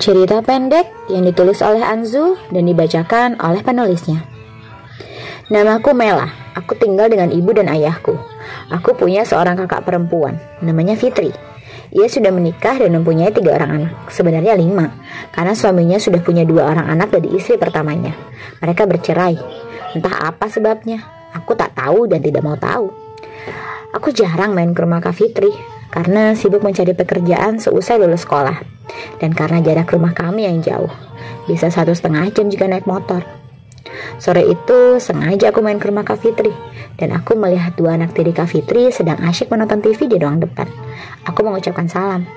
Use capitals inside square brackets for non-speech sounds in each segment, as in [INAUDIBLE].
Cerita pendek yang ditulis oleh Anzu dan dibacakan oleh penulisnya. Namaku Mela. Aku tinggal dengan ibu dan ayahku. Aku punya seorang kakak perempuan, namanya Fitri. Ia sudah menikah dan mempunyai tiga orang anak, sebenarnya lima, karena suaminya sudah punya dua orang anak dari istri pertamanya. Mereka bercerai. Entah apa sebabnya, aku tak tahu dan tidak mau tahu. Aku jarang main ke rumah Kak Fitri, karena sibuk mencari pekerjaan seusai lulus sekolah dan karena jarak rumah kami yang jauh, bisa satu setengah jam jika naik motor. Sore itu sengaja aku main ke rumah Kak Fitri dan aku melihat dua anak tiri Kak Fitri sedang asyik menonton TV di ruang depan. Aku mengucapkan salam.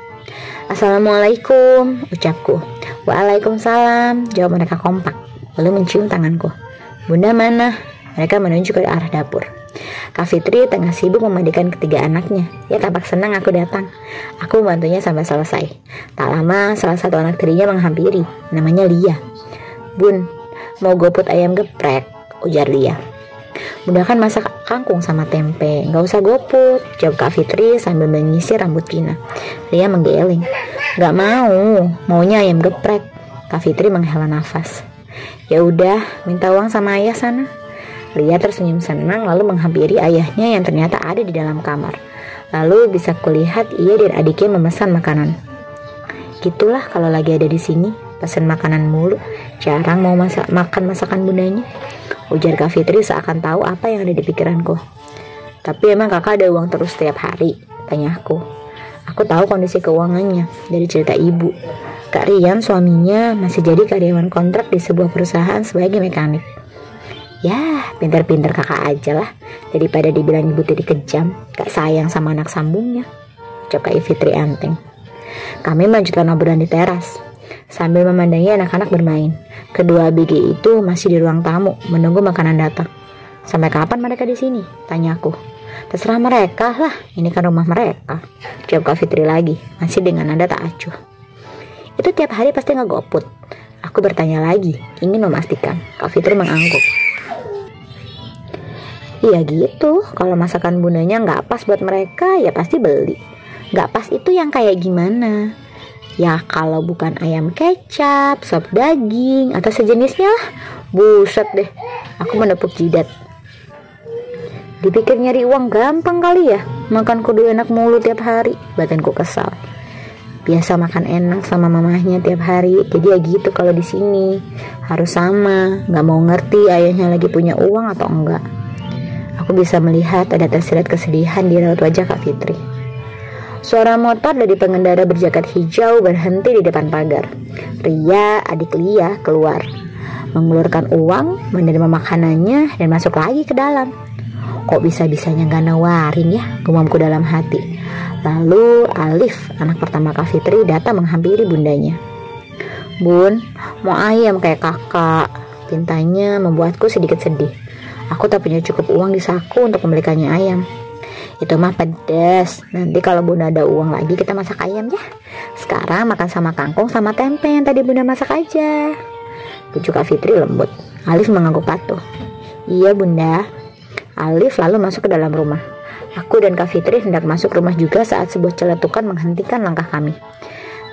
Assalamualaikum, ucapku. Waalaikumsalam, jawab mereka kompak, lalu mencium tanganku. Bunda mana? Mereka menunjuk ke arah dapur. Kak Fitri tengah sibuk memandikan ketiga anaknya. Ya tampak senang aku datang. Aku membantunya sampai selesai. Tak lama salah satu anak tirinya menghampiri. Namanya Lia. Bun, mau goput ayam geprek, ujar Lia. Bunda kan masak kangkung sama tempe, nggak usah goput, jawab Kak Fitri sambil menyisir rambut Kina. Lia menggeleng. Gak mau, maunya ayam geprek. Kak Fitri menghela nafas. Ya udah, minta uang sama ayah sana. Lia tersenyum senang lalu menghampiri ayahnya yang ternyata ada di dalam kamar. Lalu bisa kulihat ia dan adiknya memesan makanan. Gitulah kalau lagi ada di sini, pesan makanan mulu, jarang mau masak makan masakan bundanya. Ujar Kak Fitri seakan tahu apa yang ada di pikiranku. Tapi emang kakak ada uang terus setiap hari? Tanya aku. Aku tahu kondisi keuangannya dari cerita ibu. Kak Rian suaminya masih jadi karyawan kontrak di sebuah perusahaan sebagai mekanik. Ya, pintar-pintar kakak aja lah. Daripada dibilang ibu tiri kejam, gak sayang sama anak sambungnya. Ucap Kak Fitri Anteng. Kami melanjutkan obrolan di teras. Sambil memandangi anak-anak bermain. Kedua ABG itu masih di ruang tamu, menunggu makanan datang. Sampai kapan mereka di sini? Tanyaku. Terserah mereka lah, ini kan rumah mereka. Jawab Kak Fitri lagi, masih dengan nada tak acuh. Itu tiap hari pasti ngegoput. Aku bertanya lagi, ingin memastikan. Kak Fitri mengangguk. Iya gitu, kalau masakan bundanya nggak pas buat mereka ya pasti beli. Nggak pas itu yang kayak gimana? Ya kalau bukan ayam kecap, sop daging, atau sejenisnya lah. Buset deh, aku menepuk jidat. Dipikir nyari uang gampang kali ya, makan kudu enak mulu tiap hari, batinku kesal. Biasa makan enak sama mamahnya tiap hari, jadi ya gitu kalau di sini harus sama, nggak mau ngerti ayahnya lagi punya uang atau enggak. Aku bisa melihat ada tersirat kesedihan di raut wajah Kak Fitri. Suara motor dari pengendara berjaket hijau berhenti di depan pagar. Ria, adik Lia, keluar. Mengeluarkan uang, menerima makanannya, dan masuk lagi ke dalam. Kok bisa-bisanya gak nawarin ya, gumamku dalam hati. Lalu Alif, anak pertama Kak Fitri, datang menghampiri bundanya. Bun, mau ayam kayak kakak. Pintanya membuatku sedikit sedih. Aku tak punya cukup uang di saku untuk membelikannya ayam. Itu mah pedas. Nanti kalau bunda ada uang lagi kita masak ayam ya. Sekarang makan sama kangkung sama tempe yang tadi bunda masak aja. Pucuk Kak Fitri lembut. Alif mengangguk patuh. Iya bunda. Alif lalu masuk ke dalam rumah. Aku dan Kak Fitri hendak masuk rumah juga saat sebuah celetukan menghentikan langkah kami.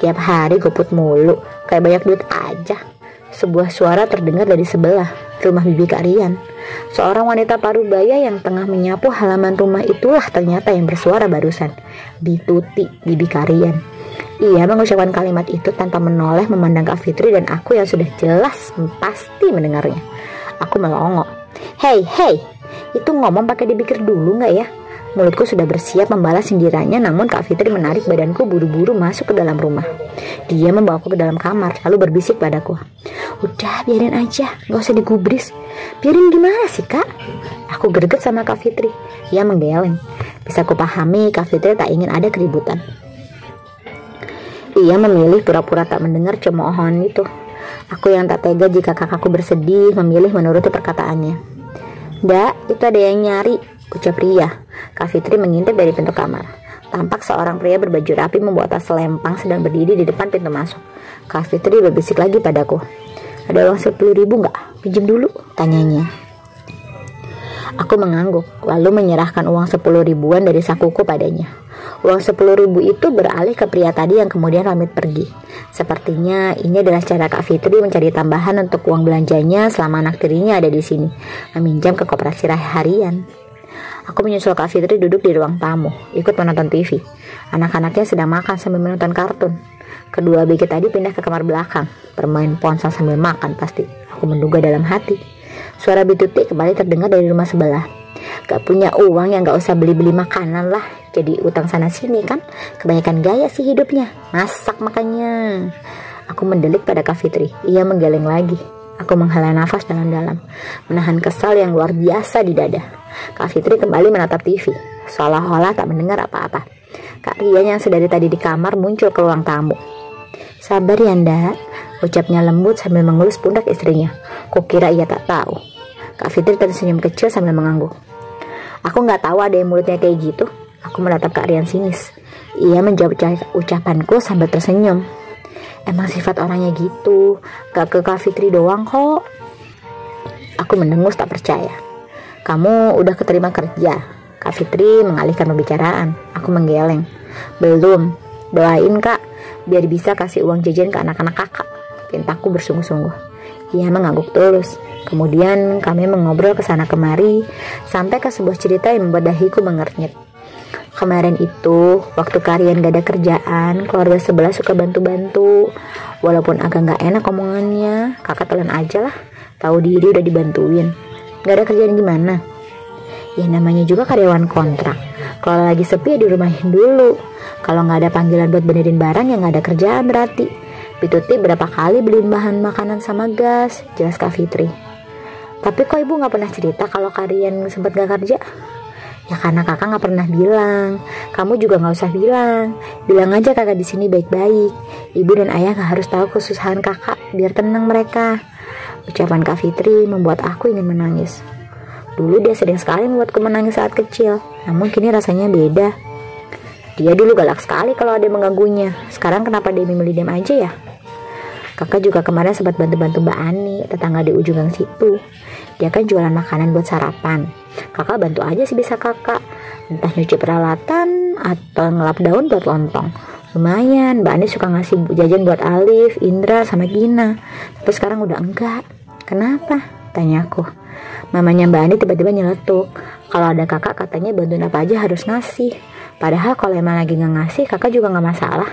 Tiap hari goput mulu, kayak banyak duit aja. Sebuah suara terdengar dari sebelah, rumah bibi Kak Rian. Seorang wanita parubaya yang tengah menyapu halaman rumah itulah ternyata yang bersuara barusan. Bituti, bibi Karian. Ia mengucapkan kalimat itu tanpa menoleh memandang Kak Fitri dan aku yang sudah jelas pasti mendengarnya. Aku melongo. Hei, hei, itu ngomong pakai dipikir dulu nggak ya? Mulutku sudah bersiap membalas sindirannya namun Kak Fitri menarik badanku buru-buru masuk ke dalam rumah. Dia membawaku ke dalam kamar lalu berbisik padaku. Udah biarin aja, gak usah digubris. Biarin gimana sih kak? Aku greget sama Kak Fitri. Ia menggeleng. Bisa kupahami Kak Fitri tak ingin ada keributan. Ia memilih pura-pura tak mendengar cemoohan itu. Aku yang tak tega jika kakakku bersedih memilih menuruti perkataannya. Dak, itu ada yang nyari, ucap Ria. Kak Fitri mengintip dari pintu kamar. Tampak seorang pria berbaju rapi membawa tas selempang sedang berdiri di depan pintu masuk. Kak Fitri berbisik lagi padaku. Ada uang sepuluh ribu nggak? Pinjam dulu, tanyanya. Aku mengangguk, lalu menyerahkan uang sepuluh ribuan dari sakuku padanya. Uang sepuluh ribu itu beralih ke pria tadi yang kemudian pamit pergi. Sepertinya ini adalah cara Kak Fitri mencari tambahan untuk uang belanjanya selama anak tirinya ada di sini, meminjam ke koperasi harian. Aku menyusul Kak Fitri duduk di ruang tamu, ikut menonton TV. Anak-anaknya sedang makan sambil menonton kartun. Kedua BG tadi pindah ke kamar belakang, bermain ponsel sambil makan pasti. Aku menduga dalam hati. Suara Bituti kembali terdengar dari rumah sebelah. Gak punya uang yang gak usah beli-beli makanan lah. Jadi utang sana sini kan. Kebanyakan gaya sih hidupnya. Masak makanya. Aku mendelik pada Kak Fitri. Ia menggeleng lagi. Aku menghela nafas dalam-dalam. Menahan kesal yang luar biasa di dada. Kak Fitri kembali menatap TV. Seolah-olah tak mendengar apa-apa. Kak Rian yang sedari tadi di kamar muncul ke ruang tamu. Sabar ya ndak, ucapnya lembut sambil mengelus pundak istrinya. Kukira ia tak tahu. Kak Fitri tersenyum kecil sambil mengangguk. Aku nggak tahu ada yang mulutnya kayak gitu. Aku menatap Kak Rian sinis. Ia menjawab ucapanku sambil tersenyum. Emang sifat orangnya gitu, gak ke Kak Fitri doang kok. Aku mendengus tak percaya. Kamu udah keterima kerja. Kak Fitri mengalihkan pembicaraan. Aku menggeleng. Belum. Doain kak, biar bisa kasih uang jajan ke anak-anak kakak. Pintaku bersungguh-sungguh. Ia mengangguk tulus. Kemudian kami mengobrol ke sana kemari sampai ke sebuah cerita yang membuat dahiku mengernyit. Kemarin itu, waktu kalian gak ada kerjaan, keluarga sebelah suka bantu-bantu. Walaupun agak gak enak omongannya, kakak telan aja lah. Tahu diri udah dibantuin. Gak ada kerjaan gimana? Ya namanya juga karyawan kontrak. Kalau lagi sepi ya di rumahin dulu. Kalau nggak ada panggilan buat benerin barang ya nggak ada kerjaan berarti. Bituti berapa kali beliin bahan makanan sama gas, jelas Kak Fitri. Tapi kok ibu nggak pernah cerita kalau kalian sempat gak kerja? Ya karena kakak nggak pernah bilang. Kamu juga nggak usah bilang. Bilang aja kakak di sini baik-baik. Ibu dan ayah nggak harus tahu kesusahan kakak biar tenang mereka. Ucapan Kak Fitri membuat aku ingin menangis. Dulu dia sering sekali membuatku menangis saat kecil, namun kini rasanya beda. Dia dulu galak sekali kalau ada yang mengganggunya. Sekarang kenapa dia memilih diam aja ya? Kakak juga kemarin sempat bantu-bantu Mbak Ani, tetangga di ujung gang situ. Dia kan jualan makanan buat sarapan. Kakak bantu aja sih bisa kakak. Entah nyuci peralatan atau ngelap daun buat lontong. Lumayan, Mbak Ani suka ngasih jajan buat Alif, Indra, sama Gina. Tapi sekarang udah enggak. Kenapa? Tanyaku. Mamanya Mbak Ani tiba-tiba nyeletuk. Kalau ada kakak katanya bantuin apa aja harus ngasih. Padahal kalau emang lagi nggak ngasih, kakak juga nggak masalah.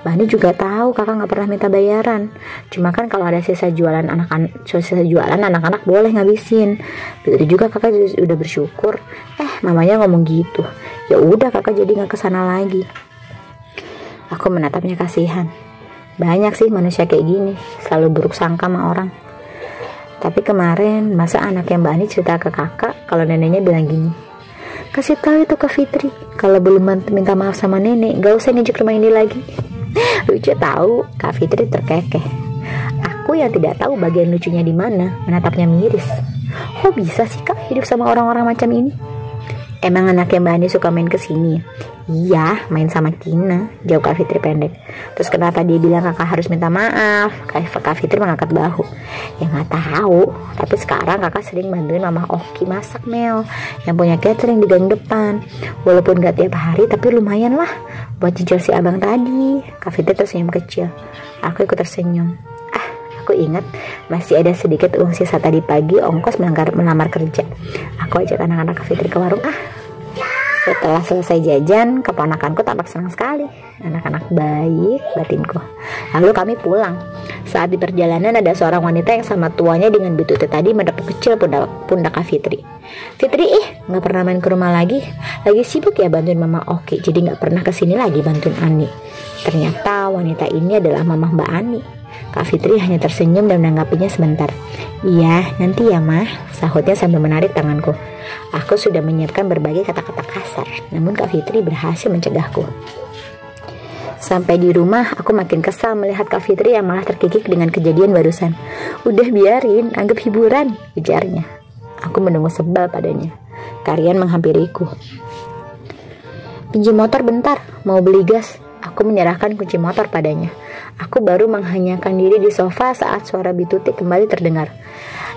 Bani juga tahu kakak nggak pernah minta bayaran. Cuma kan kalau ada sisa jualan anak-anak, sisa jualan anak-anak boleh ngabisin. Begitu juga kakak udah bersyukur. Eh, mamanya ngomong gitu. Ya udah kakak jadi nggak ke sana lagi. Aku menatapnya kasihan. Banyak sih manusia kayak gini, selalu buruk sangka sama orang. Tapi kemarin masa anak yang Mbak Ani cerita ke kakak kalau neneknya bilang gini, Kasih tahu itu ke Fitri. Kalau belum minta maaf sama nenek, gak usah ngejek rumah ini lagi. [LAUGHS] Lucu tahu, Kak Fitri terkekeh. Aku yang tidak tahu bagian lucunya di mana, menatapnya miris. Kok bisa sih kak hidup sama orang-orang macam ini? Emang anaknya Mbak Ani suka main ke sini? Iya, main sama Tina, jauh Kak Fitri pendek. Terus kenapa dia bilang kakak harus minta maaf? Kak, Fitri mengangkat bahu. Ya nggak tahu, tapi sekarang kakak sering bantuin Mama Oki masak Mel, yang punya catering di gang depan. Walaupun gak tiap hari, tapi lumayan lah buat cicil si abang tadi. Kak Fitri tersenyum kecil. Aku ikut tersenyum. Ah, aku ingat masih ada sedikit uang sisa tadi pagi ongkos melamar kerja. Aku ajak anak-anak Kak Fitri ke warung. Ah, setelah selesai jajan, keponakanku tampak senang sekali. Anak-anak baik batinku. Lalu kami pulang. Saat di perjalanan ada seorang wanita yang sama tuanya dengan bitute tadi menepuk kecil pundak, pundak Kak Fitri. Fitri ih nggak pernah main ke rumah lagi. Lagi sibuk ya bantuin Mama Oke, jadi nggak pernah ke sini lagi bantuin Ani. Ternyata wanita ini adalah Mama Mbak Ani. Kak Fitri hanya tersenyum dan menanggapinya sebentar. Iya, nanti ya mah, sahutnya sambil menarik tanganku. Aku sudah menyiapkan berbagai kata-kata kasar, namun Kak Fitri berhasil mencegahku. Sampai di rumah, aku makin kesal melihat Kak Fitri yang malah terkikik dengan kejadian barusan. Udah biarin, anggap hiburan, ujarnya. Aku menunggu sebal padanya. Karian menghampiriku. Pinjam motor bentar, mau beli gas. Aku menyerahkan kunci motor padanya. Aku baru menghanyakan diri di sofa saat suara Bituti kembali terdengar.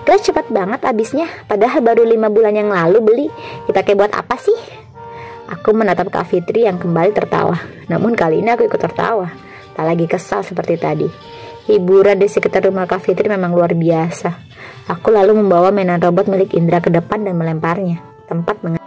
Gas cepat banget abisnya, padahal baru lima bulan yang lalu beli. Kita kayak buat apa sih? Aku menatap Kak Fitri yang kembali tertawa. Namun kali ini aku ikut tertawa. Tak lagi kesal seperti tadi. Hiburan di sekitar rumah Kak Fitri memang luar biasa. Aku lalu membawa mainan robot milik Indra ke depan dan melemparnya. Tempat